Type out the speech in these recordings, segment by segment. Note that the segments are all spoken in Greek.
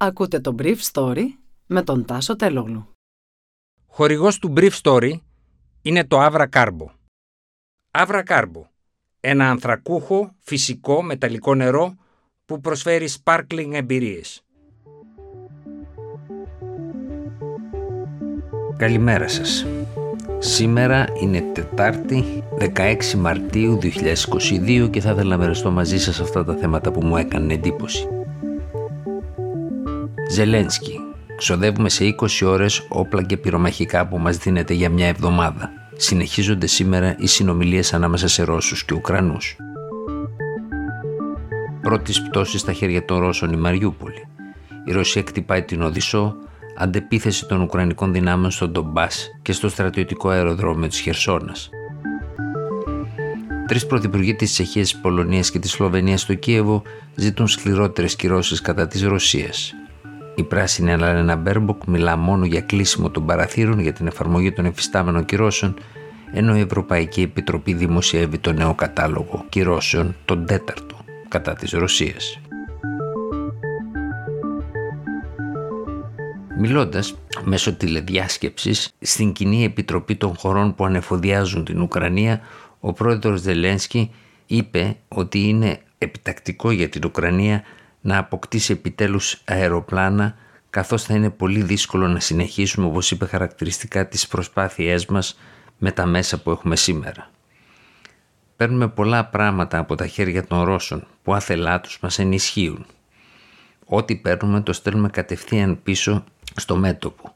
Ακούτε το Brief Story με τον Τάσο Τελόγλου. Χορηγός του Brief Story είναι το Avra Carbo. Avra Carbo, ένα ανθρακούχο, φυσικό, μεταλλικό νερό που προσφέρει sparkling εμπειρίες. Καλημέρα σας. Σήμερα είναι Τετάρτη 16 Μαρτίου 2022 και θα ήθελα να μοιραστώ μαζί σας αυτά τα θέματα που μου έκανε εντύπωση. Ζελένσκι. Ξοδεύουμε σε 20 ώρες όπλα και πυρομαχικά που μας δίνεται για μια εβδομάδα. Συνεχίζονται σήμερα οι συνομιλίες ανάμεσα σε Ρώσους και Ουκρανούς. Πρώτης πτώσης στα χέρια των Ρώσων η Μαριούπολη. Η Ρωσία κτυπάει την Οδυσσό, αντεπίθεση των Ουκρανικών δυνάμεων στον Ντομπάς και στο στρατιωτικό αεροδρόμιο της Χερσόνας. Τρεις πρωθυπουργοί της Τσεχίας, της Πολωνίας και της Σλοβενίας στο Κίεβο ζητούν σκληρότερες κυρώσεις κατά της Ρωσίας. Η πράσινη Αναλένα Μπέρμποκ μιλά μόνο για κλείσιμο των παραθύρων για την εφαρμογή των υφιστάμενων κυρώσεων, ενώ η Ευρωπαϊκή Επιτροπή δημοσιεύει το νέο κατάλογο κυρώσεων, τον τέταρτο, κατά της Ρωσίας. Μιλώντας μέσω τηλεδιάσκεψης στην Κοινή Επιτροπή των χωρών που ανεφοδιάζουν την Ουκρανία, ο πρόεδρος Δελένσκι είπε ότι είναι επιτακτικό για την Ουκρανία να αποκτήσει επιτέλους αεροπλάνα καθώς θα είναι πολύ δύσκολο να συνεχίσουμε όπως είπε χαρακτηριστικά τις προσπάθειές μας με τα μέσα που έχουμε σήμερα. Παίρνουμε πολλά πράγματα από τα χέρια των Ρώσων που άθελά τους μας ενισχύουν. Ό,τι παίρνουμε το στέλνουμε κατευθείαν πίσω στο μέτωπο.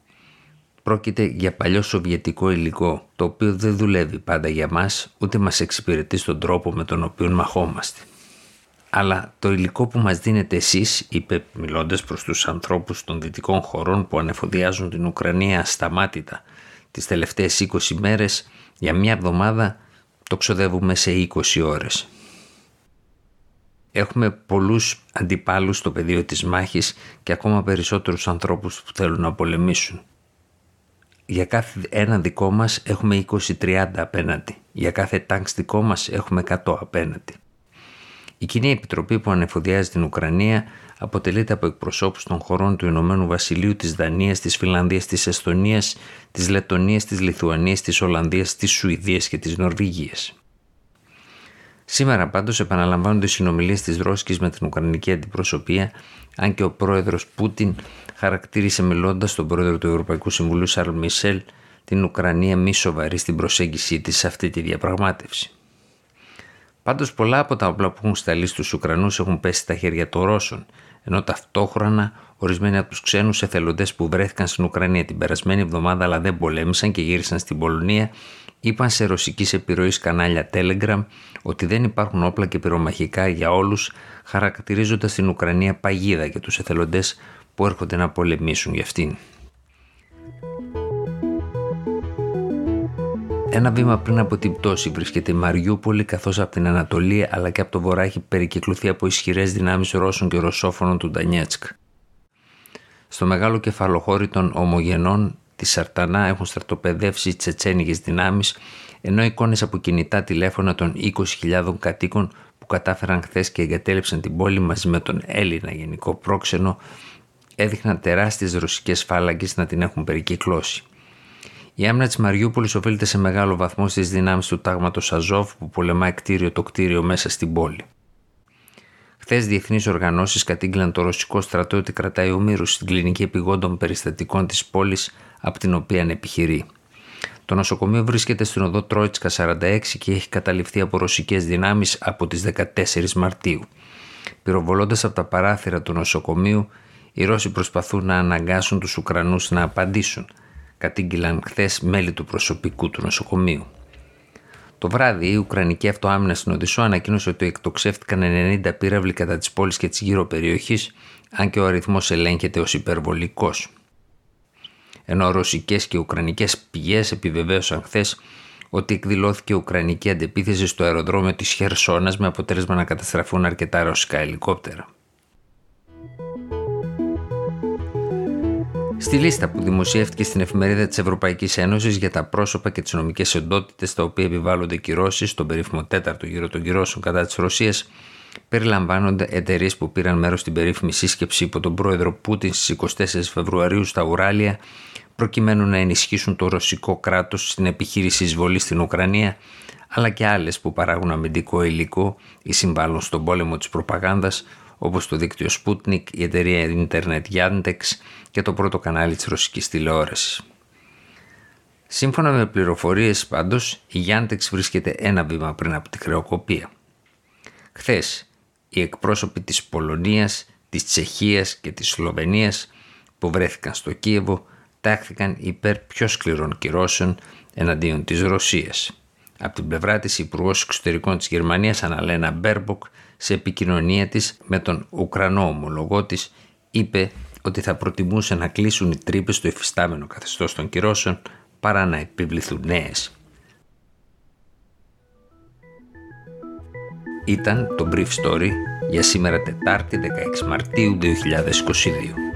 Πρόκειται για παλιό σοβιετικό υλικό, το οποίο δεν δουλεύει πάντα για μας, ούτε μας εξυπηρετεί στον τρόπο με τον οποίο μαχόμαστε αλλά το υλικό που μας δίνετε εσείς, είπε μιλώντας προς τους ανθρώπους των δυτικών χωρών που ανεφοδιάζουν την Ουκρανία ασταμάτητα τις τελευταίες 20 μέρες, για μια εβδομάδα το ξοδεύουμε σε 20 ώρες. Έχουμε πολλούς αντιπάλους στο πεδίο της μάχης και ακόμα περισσότερους ανθρώπους που θέλουν να πολεμήσουν. Για κάθε ένα δικό μας έχουμε 20-30 απέναντι. Για κάθε τάγκς δικό μας έχουμε 100 απέναντι. Η κοινή επιτροπή που ανεφοδιάζει την Ουκρανία αποτελείται από εκπροσώπους των χωρών του Ηνωμένου Βασιλείου, της Δανίας, της Φιλανδίας, της Εστονίας, της Λετωνίας, της Λιθουανίας, της Ολλανδίας, της Σουηδίας και της Νορβηγίας. Σήμερα πάντως επαναλαμβάνονται οι συνομιλίες της Ρώσικης με την Ουκρανική αντιπροσωπεία, αν και ο πρόεδρος Πούτιν χαρακτήρισε μιλώντας τον πρόεδρο του Ευρωπαϊκού Συμβουλίου Σαρλ Μισελ την Ουκρανία μη σοβαρή στην προσέγγιση της σε αυτή τη διαπραγμάτευση. Πάντως, πολλά από τα όπλα που έχουν σταλεί στους Ουκρανούς έχουν πέσει στα χέρια των Ρώσων, ενώ ταυτόχρονα ορισμένοι από τους ξένους εθελοντές που βρέθηκαν στην Ουκρανία την περασμένη εβδομάδα αλλά δεν πολέμησαν και γύρισαν στην Πολωνία, είπαν σε ρωσικής επιρροής κανάλια Telegram ότι δεν υπάρχουν όπλα και πυρομαχικά για όλους, χαρακτηρίζοντας την Ουκρανία παγίδα για τους εθελοντές που έρχονται να πολεμήσουν για αυτήν. Ένα βήμα πριν από την πτώση βρίσκεται η Μαριούπολη, καθώς από την Ανατολή αλλά και από το Βορρά έχει περικυκλωθεί από ισχυρές δυνάμεις Ρώσων και Ρωσόφωνων του Ντανιέτσκ. Στο μεγάλο κεφαλοχώρι των ομογενών τη Σαρτανά έχουν στρατοπεδεύσει τσετσένικες δυνάμεις, ενώ εικόνες από κινητά τηλέφωνα των 20.000 κατοίκων που κατάφεραν χθες και εγκατέλειψαν την πόλη μαζί με τον Έλληνα γενικό πρόξενο έδειχναν τεράστιες ρωσικές φάλαγγες να την έχουν περικυκλώσει. Η άμυνα της Μαριούπολης οφείλεται σε μεγάλο βαθμό στις δυνάμεις του τάγματος Αζόφ που πολεμάει κτίριο το κτίριο μέσα στην πόλη. Χθες, διεθνείς οργανώσεις κατήγγειλαν το ρωσικό στρατό ότι κρατάει ομήρους στην κλινική επιγόντων περιστατικών της πόλης από την οποία επιχειρεί. Το νοσοκομείο βρίσκεται στην οδό Τρόιτσκα 46 και έχει καταληφθεί από ρωσικές δυνάμεις από τις 14 Μαρτίου. Πυροβολώντας από τα παράθυρα του νοσοκομείου, οι Ρώσοι προσπαθούν να αναγκάσουν τους Ουκρανούς να απαντήσουν, κατήγγειλαν χθες μέλη του προσωπικού του νοσοκομείου. Το βράδυ, η Ουκρανική Αυτοάμυνα στην Οδυσσό ανακοίνωσε ότι εκτοξεύτηκαν 90 πύραυλοι κατά της πόλης και της γύρω περιοχής, αν και ο αριθμός ελέγχεται ως υπερβολικός. Ενώ ρωσικές και ουκρανικές πηγές επιβεβαίωσαν χθες ότι εκδηλώθηκε ουκρανική αντεπίθεση στο αεροδρόμιο της Χερσόνας με αποτέλεσμα να καταστραφούν αρκετά ρωσικά ελικόπτερα. Στη λίστα που δημοσιεύτηκε στην εφημερίδα της Ευρωπαϊκής Ένωσης για τα πρόσωπα και τις νομικές εντότητε τα οποία επιβάλλονται κυρώσεις στον περίφημο τέταρτο γύρο των κυρώσεων κατά της Ρωσίας, περιλαμβάνονται εταιρείες που πήραν μέρος στην περίφημη σύσκεψη υπό τον πρόεδρο Πούτιν στις 24 Φεβρουαρίου στα Ουράλια, προκειμένου να ενισχύσουν το ρωσικό κράτος στην επιχείρηση εισβολή στην Ουκρανία, αλλά και άλλες που παράγουν αμυντικό υλικό ή συμβάλλουν στον πόλεμο της προπαγάνδας, όπως το δίκτυο Sputnik, η εταιρεία Internet Yandex και το πρώτο κανάλι της ρωσικής τηλεόρασης. Σύμφωνα με πληροφορίες πάντως, η Yandex βρίσκεται ένα βήμα πριν από τη χρεοκοπία. Χθες, οι εκπρόσωποι της Πολωνίας, της Τσεχίας και της Σλοβενίας που βρέθηκαν στο Κίεβο τάχθηκαν υπέρ πιο σκληρών κυρώσεων εναντίον της Ρωσίας. Από την πλευρά της, η Υπουργός Εξωτερικών της Γερμανίας, Αναλένα Μπέρμποκ, σε επικοινωνία της με τον Ουκρανό ομόλογό της, είπε ότι θα προτιμούσε να κλείσουν οι τρύπες στο υφιστάμενο καθεστώς των κυρώσεων παρά να επιβληθούν νέες. Ήταν το Brief Story για σήμερα Τετάρτη 16 Μαρτίου 2022.